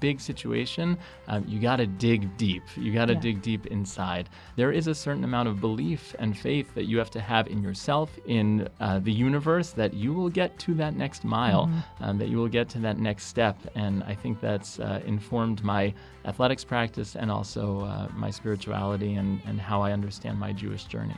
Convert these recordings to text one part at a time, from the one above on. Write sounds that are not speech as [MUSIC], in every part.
big situation, um, you got to dig deep. You got to Yeah. dig deep inside. There is a certain amount of belief and faith that you have to have in yourself, in uh, the universe, that you will get to that next mile, um, that you will get to that next step. And I think that's uh, informed my athletics practice and also uh, my spirituality and, and how I understand my Jewish journey.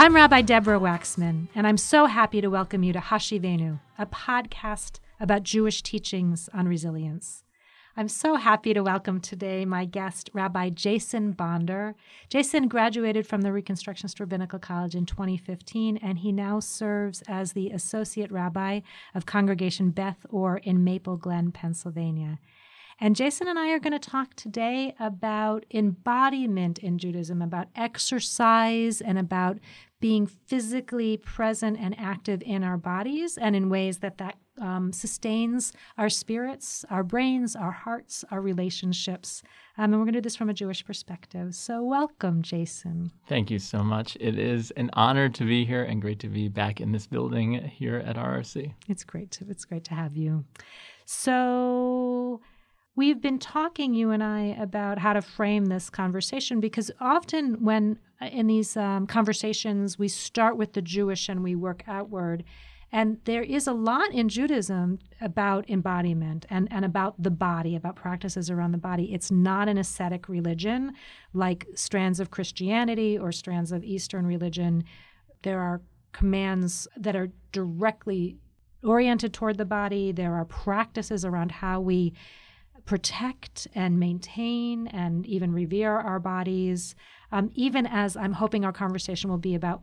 I'm Rabbi Deborah Waxman, and I'm so happy to welcome you to Hashivenu, a podcast about Jewish teachings on resilience. I'm so happy to welcome today my guest, Rabbi Jason Bonder. Jason graduated from the Reconstructionist Rabbinical College in 2015, and he now serves as the Associate Rabbi of Congregation Beth Or in Maple Glen, Pennsylvania. And Jason and I are going to talk today about embodiment in Judaism, about exercise and about being physically present and active in our bodies and in ways that that um, sustains our spirits, our brains, our hearts, our relationships. Um, and we're going to do this from a Jewish perspective. So, welcome, Jason. Thank you so much. It is an honor to be here and great to be back in this building here at RRC. It's great to it's great to have you. So we've been talking you and I about how to frame this conversation because often when uh, in these um, conversations we start with the Jewish and we work outward. And there is a lot in Judaism about embodiment and, and about the body, about practices around the body. It's not an ascetic religion like strands of Christianity or strands of Eastern religion. There are commands that are directly oriented toward the body. There are practices around how we protect and maintain and even revere our bodies, um, even as I'm hoping our conversation will be about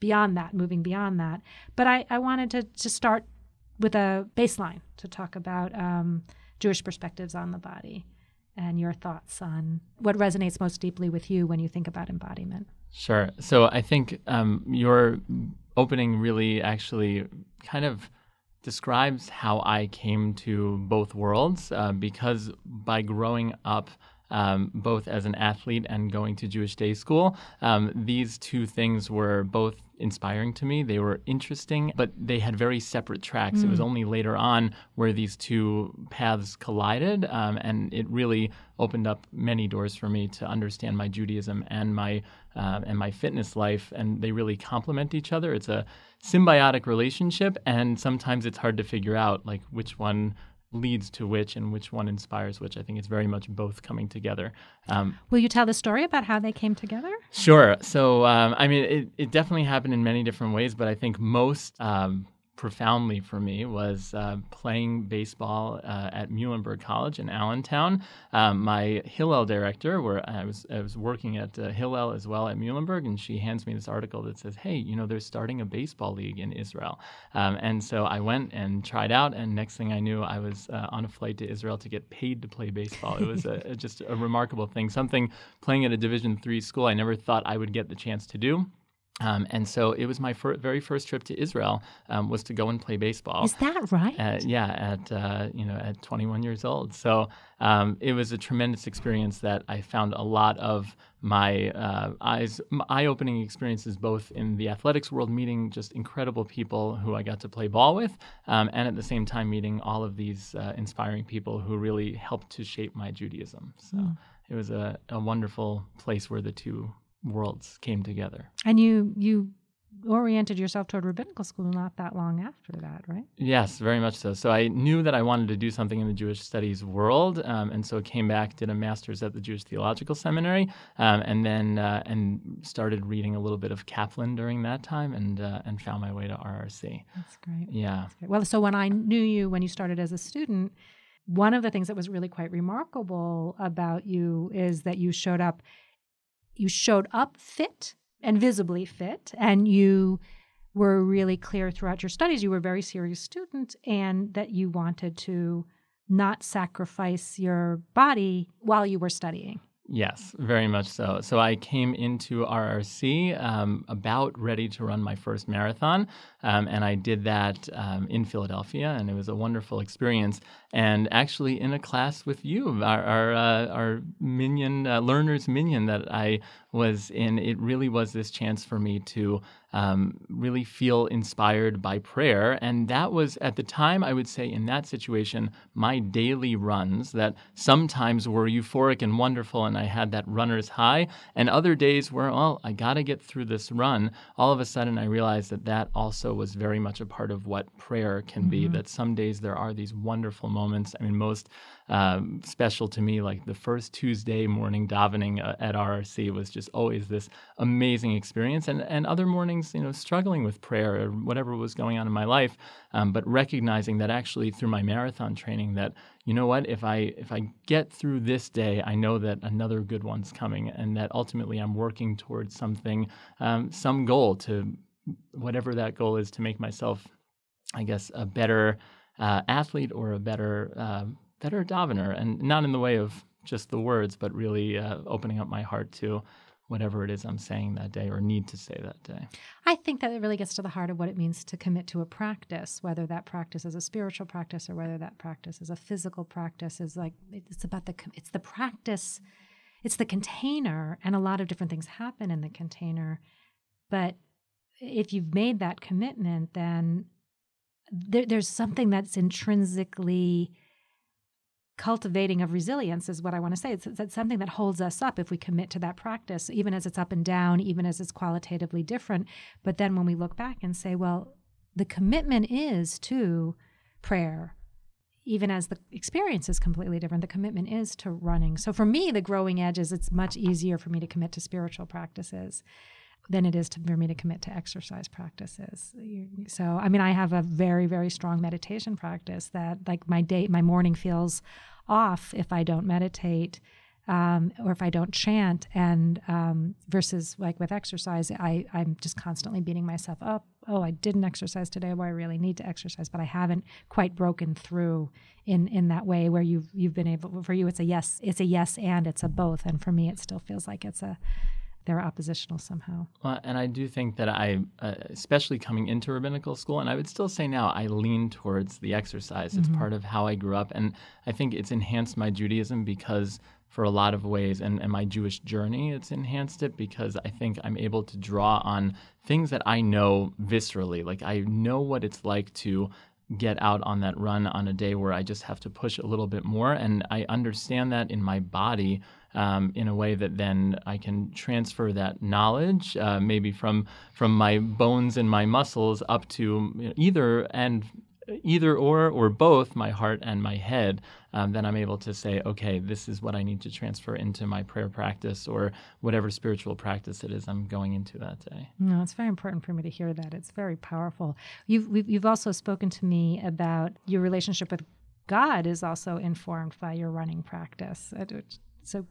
beyond that, moving beyond that. But I, I wanted to, to start with a baseline to talk about um, Jewish perspectives on the body and your thoughts on what resonates most deeply with you when you think about embodiment. Sure. So I think um, your opening really actually kind of describes how I came to both worlds uh, because by growing up um, both as an athlete and going to Jewish day school, um, these two things were both inspiring to me. They were interesting, but they had very separate tracks. It was only later on where these two paths collided, um, and it really opened up many doors for me to understand my Judaism and my uh, and my fitness life, and they really complement each other. It's a symbiotic relationship, and sometimes it's hard to figure out like which one leads to which and which one inspires which. I think it's very much both coming together. Um, Will you tell the story about how they came together? Sure. So, um, I mean, it, it definitely happened in many different ways, but I think most um, profoundly for me was uh, playing baseball uh, at Muhlenberg College in Allentown. Um, my Hillel director, where I was, I was working at uh, Hillel as well at Muhlenberg, and she hands me this article that says, "Hey, you know, they're starting a baseball league in Israel." Um, and so I went and tried out, and next thing I knew, I was uh, on a flight to Israel to get paid to play baseball. It was a, [LAUGHS] a- just a remarkable thing. Something playing at a Division three school I never thought I would get the chance to do. Um, and so it was my fir- very first trip to Israel um, was to go and play baseball. Is that right? Uh, yeah, at uh, you know at 21 years old. So um, it was a tremendous experience that I found a lot of my uh, eyes eye-opening experiences both in the athletics world, meeting just incredible people who I got to play ball with, um, and at the same time meeting all of these uh, inspiring people who really helped to shape my Judaism. So it was a, a wonderful place where the two worlds came together. And you you oriented yourself toward rabbinical school not that long after that, right? Yes, very much so. So I knew that I wanted to do something in the Jewish studies world, um, and so came back, did a master's at the Jewish Theological Seminary, um, and then uh, and started reading a little bit of Kaplan during that time, and uh, and found my way to RRC. That's great. Yeah. Well, so when I knew you when you started as a student, one of the things that was really quite remarkable about you is that you showed up you showed up fit and visibly fit and you were really clear throughout your studies you were a very serious student and that you wanted to not sacrifice your body while you were studying. Yes, very much so. So I came into RRC um, about ready to run my first marathon, um, and I did that um, in Philadelphia, and it was a wonderful experience. And actually, in a class with you, our our, uh, our minyan uh, learners minyan that I was in, it really was this chance for me to um, really feel inspired by prayer, and that was at the time I would say in that situation my daily runs that sometimes were euphoric and wonderful, and I had that runner's high, and other days where well I got to get through this run. All of a sudden, I realized that that also was very much a part of what prayer can be. That some days there are these wonderful moments. I mean, most um, special to me, like the first Tuesday morning davening uh, at RRC was just always this amazing experience, and and other mornings, you know, struggling with prayer or whatever was going on in my life, um, but recognizing that actually through my marathon training, that you know what, if I if I get through this day, I know that another good one's coming, and that ultimately I'm working towards something, um, some goal to whatever that goal is to make myself, I guess, a better uh, athlete or a better uh, better davener, and not in the way of just the words, but really uh, opening up my heart to whatever it is I'm saying that day or need to say that day. I think that it really gets to the heart of what it means to commit to a practice, whether that practice is a spiritual practice or whether that practice is a physical practice. Is like it's about the it's the practice, it's the container, and a lot of different things happen in the container. But if you've made that commitment, then there, there's something that's intrinsically cultivating of resilience is what I want to say. It's, it's something that holds us up if we commit to that practice, even as it's up and down, even as it's qualitatively different. But then when we look back and say, well, the commitment is to prayer, even as the experience is completely different, the commitment is to running. So for me, the growing edge is it's much easier for me to commit to spiritual practices than it is to, for me to commit to exercise practices. So, I mean, I have a very, very strong meditation practice that, like, my day, my morning feels off if I don't meditate um, or if I don't chant. And um, versus like with exercise, I, I'm just constantly beating myself up. Oh, I didn't exercise today. Well, I really need to exercise, but I haven't quite broken through in in that way where you've you've been able. For you, it's a yes, it's a yes, and it's a both. And for me, it still feels like it's a they're oppositional somehow. Well, and I do think that I, uh, especially coming into rabbinical school, and I would still say now, I lean towards the exercise. It's part of how I grew up. And I think it's enhanced my Judaism because, for a lot of ways, and, and my Jewish journey, it's enhanced it because I think I'm able to draw on things that I know viscerally. Like, I know what it's like to get out on that run on a day where I just have to push a little bit more. And I understand that in my body um, in a way that then I can transfer that knowledge, uh, maybe from from my bones and my muscles up to either and either or or both my heart and my head. Um, then I'm able to say, okay, this is what I need to transfer into my prayer practice or whatever spiritual practice it is I'm going into that day. No, it's very important for me to hear that. It's very powerful. You've you've also spoken to me about your relationship with God is also informed by your running practice. Uh, So,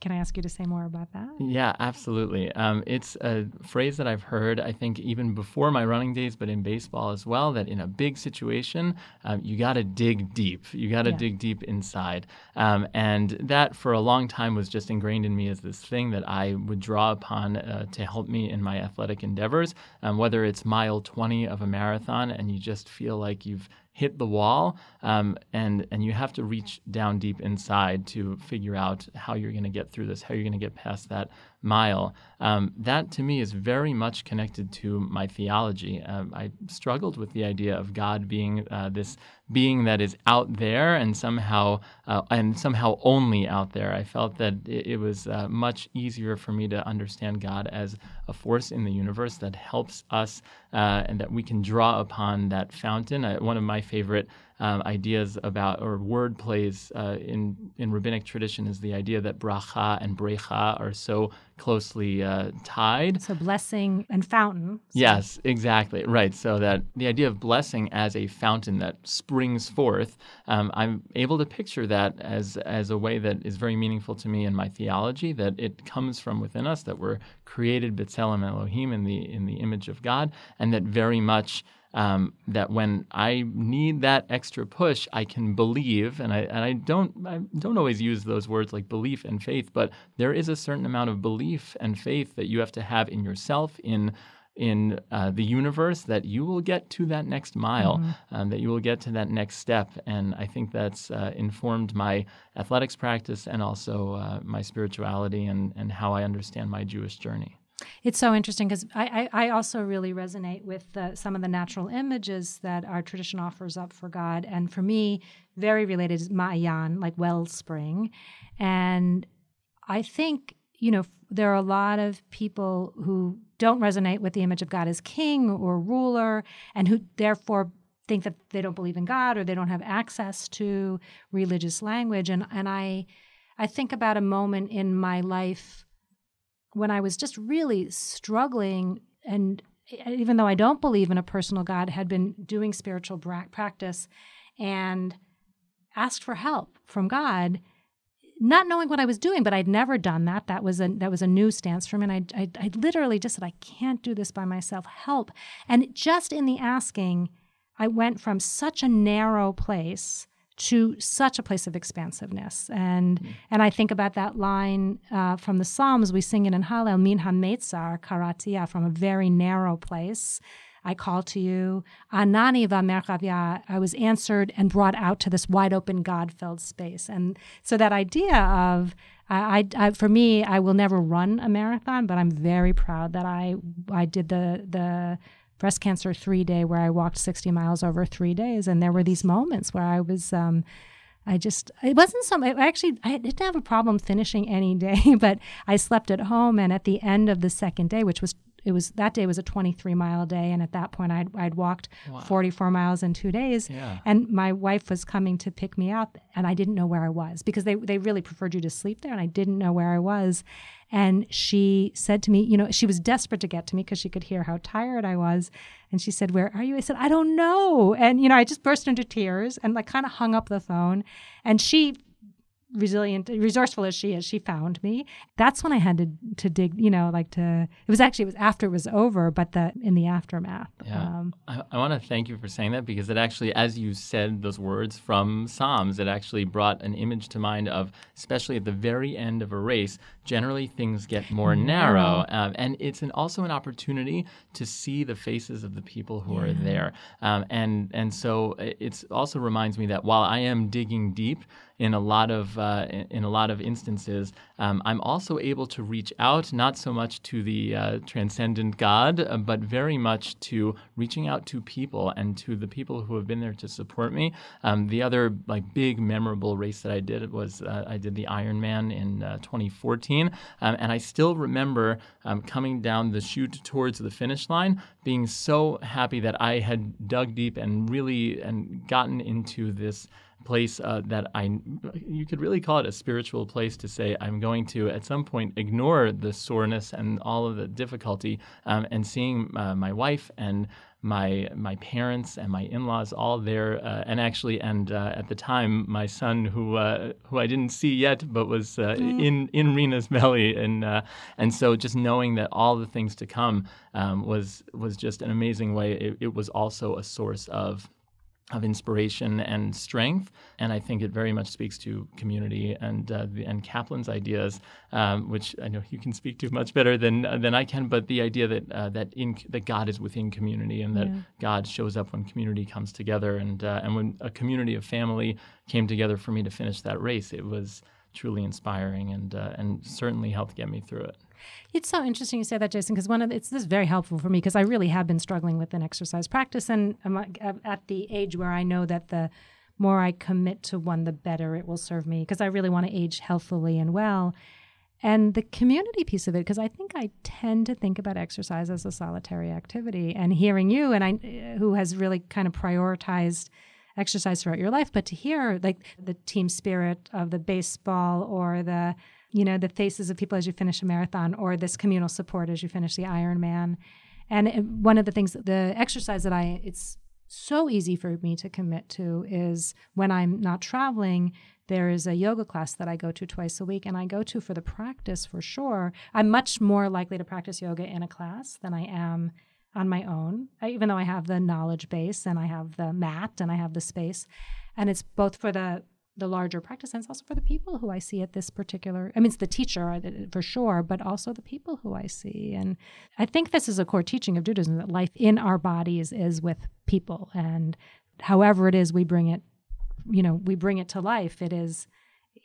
can I ask you to say more about that? Yeah, absolutely. Um, it's a phrase that I've heard, I think, even before my running days, but in baseball as well, that in a big situation, um, you got to dig deep. You got to Yeah. dig deep inside. Um, and that for a long time was just ingrained in me as this thing that I would draw upon uh, to help me in my athletic endeavors, um, whether it's mile 20 of a marathon and you just feel like you've hit the wall um, and and you have to reach down deep inside to figure out how you're going to get through this how you're going to get past that mile. Um, that to me is very much connected to my theology. Um, i struggled with the idea of god being uh, this being that is out there and somehow uh, and somehow only out there. I felt that it, it was uh, much easier for me to understand god as a force in the universe that helps us uh, and that we can draw upon that fountain. Uh, one of my favorite um, ideas about or word plays uh, in in rabbinic tradition is the idea that bracha and brecha are so closely uh, tied. So, blessing and fountain. So- Yes, exactly. Right. So that the idea of blessing as a fountain that springs forth, um, I'm able to picture that as as a way that is very meaningful to me in my theology. That it comes from within us. That we're created b'tselem Elohim in the in the image of God, and that very much um, that when I need that extra push, I can believe, and I and I don't I don't always use those words like belief and faith, but there is a certain amount of belief and faith that you have to have in yourself in in uh, the universe that you will get to that next mile, um, that you will get to that next step. And I think that's uh, informed my athletics practice and also uh, my spirituality and, and how I understand my Jewish journey. It's so interesting because I, I, I also really resonate with uh, some of the natural images that our tradition offers up for God. And for me, very related is Ma'ayan, like wellspring. And I think, you know, there are a lot of people who don't resonate with the image of God as king or ruler and who therefore think that they don't believe in God or they don't have access to religious language. And, and I, I think about a moment in my life when I was just really struggling, and eh, even though I don't believe in a personal God, had been doing spiritual practice and asked for help from God, not knowing what I was doing, but I'd never done that. That was a that was a new stance for me, and I I, I literally just said, I can't do this by myself. Help! And just in the asking, I went from such a narrow place to such a place of expansiveness. And and I think about that line uh, from the Psalms. We sing it in Hallel, Min HaMetzar Karatia, from a very narrow place. I call to you. Anani v'merchavia. I was answered and brought out to this wide open, God filled space. And so that idea of, I, I, for me, I will never run a marathon, but I'm very proud that I, I did the, the, breast cancer three day where I walked 60 miles over three days. And there were these moments where I was, um, I just, it wasn't some, I actually, I didn't have a problem finishing any day, [LAUGHS] but I slept at home. And at the end of the second day, which was, it was, that day was a 23 mile day. And at that point, I'd, I'd walked 44 miles in two days. Yeah. And my wife was coming to pick me up, and I didn't know where I was because they, they really preferred you to sleep there, and I didn't know where I was. And she said to me, you know, she was desperate to get to me because she could hear how tired I was. And she said, Where are you? I said, I don't know. And, you know, I just burst into tears and like kind of hung up the phone. And she, resilient, resourceful as she is, she found me. That's when I had to to dig, you know, like to. It was actually it was after it was over, but the in the aftermath. Yeah. Um, I, I want to thank you for saying that because it actually, as you said those words from Psalms, it actually brought an image to mind of, especially at the very end of a race, generally things get more narrow, um, and it's an, also an opportunity to see the faces of the people who yeah. are there. Um, and and so uh, it also reminds me that while I am digging deep in a lot of uh, in a lot of instances, um, I'm also able to reach out not so much to the uh, transcendent God, uh, but very much to reaching out to people and to the people who have been there to support me. Um, the other like big memorable race that I did was uh, I did the Ironman in uh, 2014. Um, and I still remember um, coming down the chute towards the finish line, being so happy that I had dug deep and really and gotten into this place uh, that I, you could really call it a spiritual place to say, I'm going to at some point ignore the soreness and all of the difficulty um, and seeing uh, my wife and my my parents and my in-laws all there uh, and actually and uh, at the time my son who uh, who I didn't see yet but was uh, in in Rena's [LAUGHS] belly and uh, and so just knowing that all the things to come um, was was just an amazing way. It, it was also a source of of inspiration and strength, and I think it very much speaks to community and uh, the, and Kaplan's ideas, um, which I know you can speak to much better than than I can. But the idea that uh, that in that God is within community and that God shows up when community comes together, and uh, and when a community of family came together for me to finish that race, it was truly inspiring and uh, and certainly helped get me through it. It's so interesting you say that, Jason, because one of it's this is very helpful for me because I really have been struggling with an exercise practice, and I'm at the age where I know that the more I commit to one, the better it will serve me because I really want to age healthily and well. And the community piece of it, because I think I tend to think about exercise as a solitary activity. And hearing you, and I, who has really kind of prioritized exercise throughout your life, but to hear like the team spirit of the baseball or the you know the faces of people as you finish a marathon or this communal support as you finish the Ironman. And one of the things, the exercise that I, it's so easy for me to commit to is when I'm not traveling, there is a yoga class that I go to twice a week and I go to for the practice for sure. I'm much more likely to practice yoga in a class than I am on my own, I, even though I have the knowledge base and I have the mat and I have the space. And it's both for the the larger practice and it's also for the people who I see at this particular. I mean, it's the teacher uh, for sure, but also the people who I see. And I think this is a core teaching of Judaism that life in our bodies is with people, and however it is we bring it, you know, we bring it to life. It is,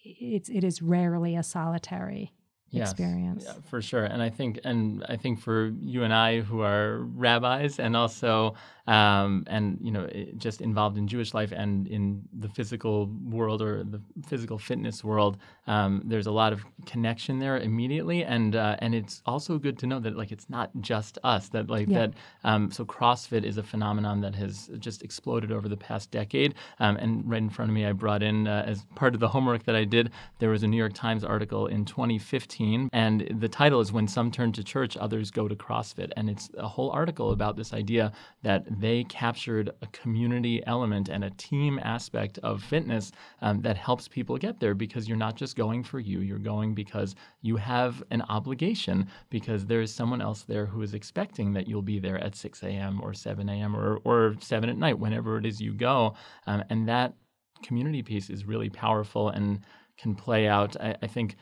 it's it is rarely a solitary Yes, experience. Yeah, for sure. And I think, and I think for you and I, who are rabbis, and also, um, and you know, just involved in Jewish life and in the physical world or the physical fitness world, um, there's a lot of connection there immediately, and uh, and it's also good to know that like it's not just us. That like Yeah. that. Um, so CrossFit is a phenomenon that has just exploded over the past decade. Um, and right in front of me, I brought in uh, as part of the homework that I did, there was a New York Times article in 2015, and the title is "When Some Turn to Church, Others Go to CrossFit," and it's a whole article about this idea that they captured a community element and a team aspect of fitness um, that helps people get there because you're not just going for you, you're going because you have an obligation because there is someone else there who is expecting that you'll be there at 6 a.m. or 7 a.m. or or 7 at night, whenever it is you go, um, and that community piece is really powerful and can play out. I, I think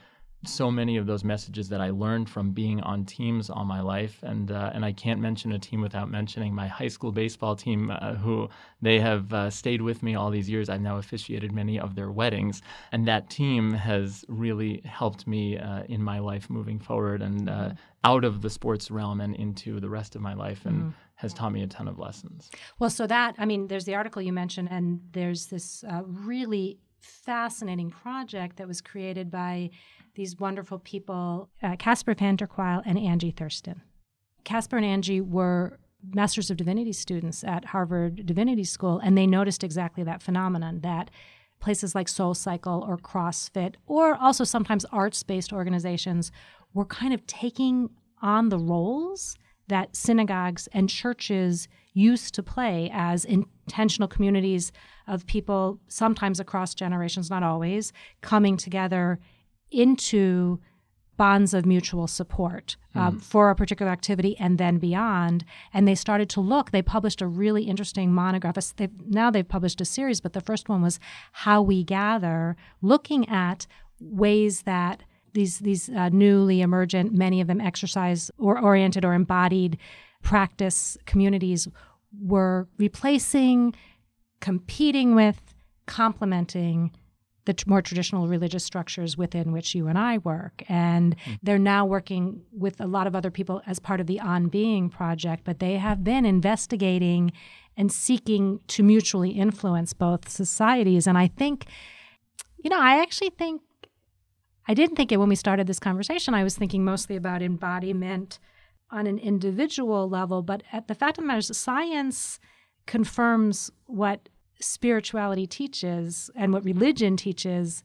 so many of those messages that I learned from being on teams all my life, and uh, and I can't mention a team without mentioning my high school baseball team, uh, who they have uh, stayed with me all these years. I've now officiated many of their weddings, and that team has really helped me uh, in my life moving forward and uh, out of the sports realm and into the rest of my life, and has taught me a ton of lessons. Well, so that, I mean, there's the article you mentioned, and there's this uh, really fascinating project that was created by these wonderful people, uh, Casper van der Kuile and Angie Thurston. Casper and Angie were Masters of Divinity students at Harvard Divinity School, and they noticed exactly that phenomenon that places like Soul Cycle or CrossFit, or also sometimes arts based organizations, were kind of taking on the roles that synagogues and churches used to play as intentional communities of people, sometimes across generations, not always, coming together into bonds of mutual support um, for a particular activity and then beyond. And they started to look. They published a really interesting monograph. They've, now they've published a series, but the first one was "How We Gather," looking at ways that these these uh, newly emergent, many of them exercise or oriented or embodied practice communities were replacing, competing with, complementing the t- more traditional religious structures within which you and I work. And hmm. they're now working with a lot of other people as part of the On Being project, but they have been investigating and seeking to mutually influence both societies. And I think, you know, I actually think, I didn't think it when we started this conversation. I was thinking mostly about embodiment on an individual level, but at the fact of the matter is, science confirms what spirituality teaches and what religion teaches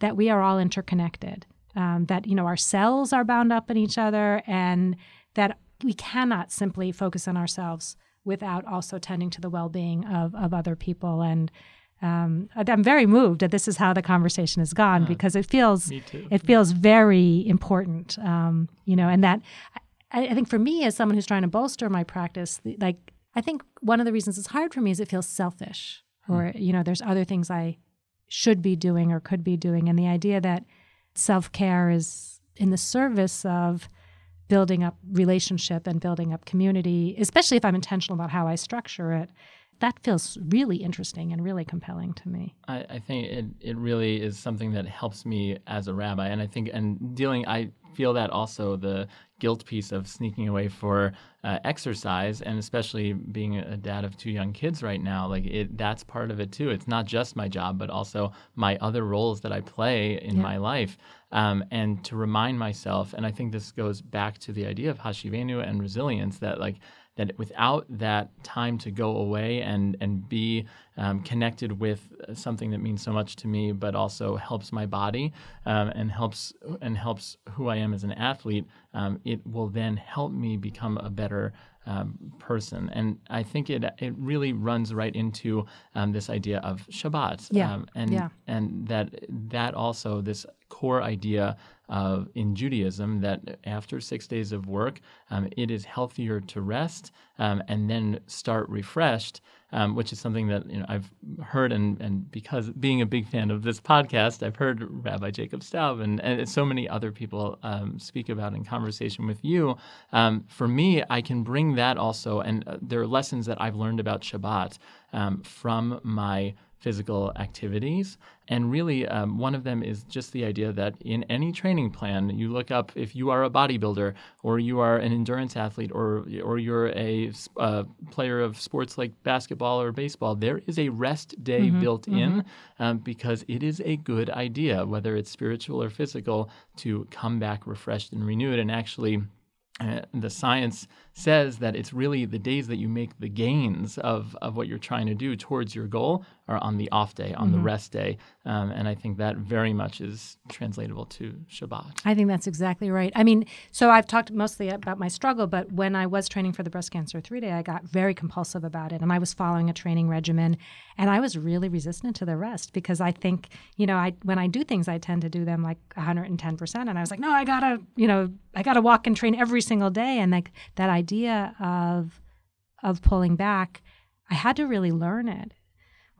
that we are all interconnected. Um, that you know our cells are bound up in each other and that we cannot simply focus on ourselves without also tending to the well-being of, of other people. And um, I'm very moved that this is how the conversation has gone because it feels it feels very important, um, you know, and that I, I think for me as someone who's trying to bolster my practice, like I think one of the reasons it's hard for me is it feels selfish, Hmm. or you know, there's other things I should be doing or could be doing, and the idea that self care is in the service of building up relationship and building up community, especially if I'm intentional about how I structure it. That feels really interesting and really compelling to me. I, I think it, it really is something that helps me as a rabbi. And I think, and dealing, I feel that also the guilt piece of sneaking away for uh, exercise, and especially being a dad of two young kids right now, like it, that's part of it too. It's not just my job, but also my other roles that I play in Yeah. my life. Um, and to remind myself, and I think this goes back to the idea of Hashivenu and resilience that like, that without that time to go away and and be um, connected with something that means so much to me, but also helps my body um, and helps and helps who I am as an athlete, um, it will then help me become a better um, person. And I think it it really runs right into um, this idea of Shabbat. Yeah, Um, and yeah. and that that also this core idea in Judaism that after six days of work, um, it is healthier to rest um, and then start refreshed. Um, which is something that you know I've heard, and, and because being a big fan of this podcast, I've heard Rabbi Jacob Staub and, and so many other people um, speak about in conversation with you. Um, for me, I can bring that also, and uh, there are lessons that I've learned about Shabbat um, from my physical activities. And really, um, one of them is just the idea that in any training plan, you look up if you are a bodybuilder or you are an endurance athlete or or you're a uh, player of sports like basketball or baseball, there is a rest day built in um, because it is a good idea, whether it's spiritual or physical, to come back refreshed and renewed. And actually, uh, the science says that it's really the days that you make the gains of, of what you're trying to do towards your goal are on the off day, on the rest day. Um, and I think that very much is translatable to Shabbat. I think that's exactly right. I mean, so I've talked mostly about my struggle, but when I was training for the breast cancer three day, I got very compulsive about it. And I was following a training regimen and I was really resistant to the rest because I think, you know, I when I do things, I tend to do them like 110%. And I was like, no, I gotta, you know, I gotta walk and train every single day. And like that idea of of pulling back, I had to really learn it.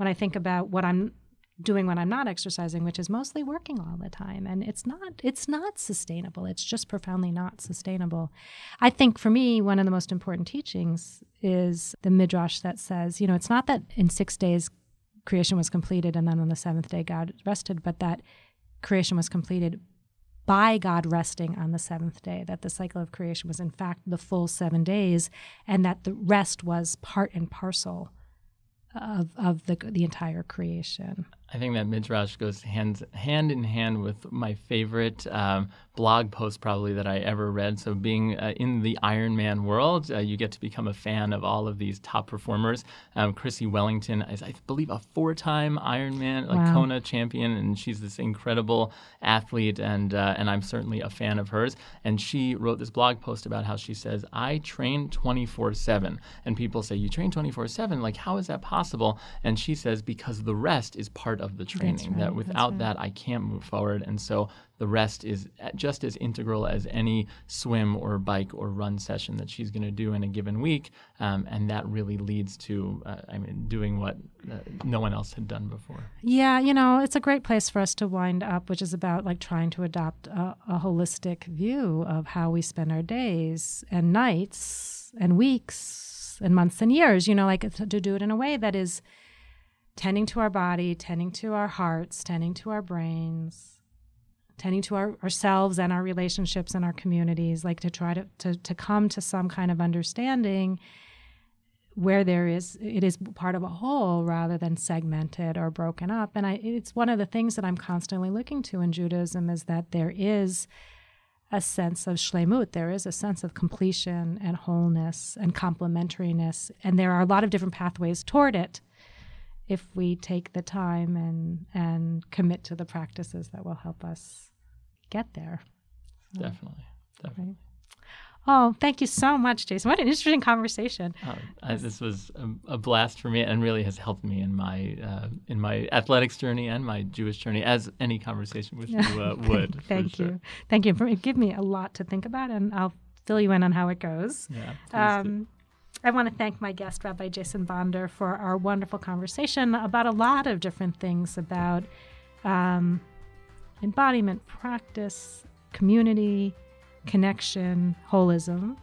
When I think about what I'm doing when I'm not exercising, which is mostly working all the time. And it's not it's not sustainable. It's just profoundly not sustainable. I think for me, one of the most important teachings is the midrash that says, you know, it's not that in six days creation was completed and then on the seventh day God rested, but that creation was completed by God resting on the seventh day, that the cycle of creation was in fact the full seven days, and that the rest was part and parcel of, of the, the entire creation. I think that midrash goes hand hand in hand with my favorite um, blog post probably that I ever read. So being uh, in the Ironman world, uh, you get to become a fan of all of these top performers. Um, Chrissie Wellington is, I believe, a four-time Ironman like Wow. Kona champion, and she's this incredible athlete, and uh, and I'm certainly a fan of hers. And she wrote this blog post about how she says, "I train 24/7," and people say, "You train 24/7? Like how is that possible?" And she says, "Because the rest is part of the training. right, that without right. that, I can't move forward." And so the rest is just as integral as any swim or bike or run session that she's going to do in a given week, um, and that really leads to, uh, I mean, doing what uh, no one else had done before. Yeah, you know, it's a great place for us to wind up, which is about like trying to adopt a, a holistic view of how we spend our days and nights and weeks and months and years, you know, like to to do it in a way that is tending to our body, tending to our hearts, tending to our brains, tending to our, ourselves and our relationships and our communities, like to try to, to, to come to some kind of understanding where there is it is part of a whole rather than segmented or broken up. And I, it's one of the things that i'm constantly looking to in judaism is that there is a sense of shlemut there is a sense of completion and wholeness and complementariness and there are a lot of different pathways toward it if we take the time and and commit to the practices that will help us get there Definitely, definitely. oh thank you so much jason what an interesting conversation Um, I, this was a, a blast for me, and really has helped me in my uh, in my athletics journey and my Jewish journey, as any conversation with [LAUGHS] you uh, would. Thank sure. you. Thank you. For, give me a lot to think about, and I'll fill you in on how it goes. Yeah. Um, I want to thank my guest, Rabbi Jason Bonder, for our wonderful conversation about a lot of different things about um, embodiment, practice, community, connection, holism.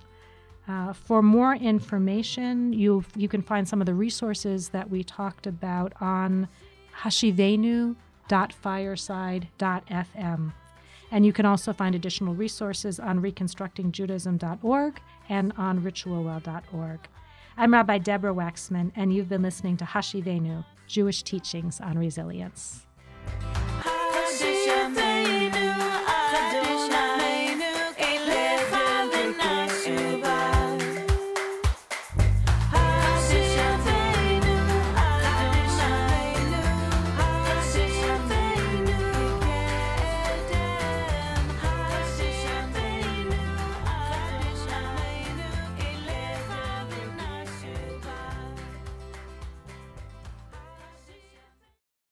Uh, for more information, you you can find some of the resources that we talked about on hashivenu.fireside.fm. And you can also find additional resources on reconstructingjudaism.org and on ritualwell.org. I'm Rabbi Deborah Waxman, and you've been listening to Hashivenu, Jewish Teachings on Resilience.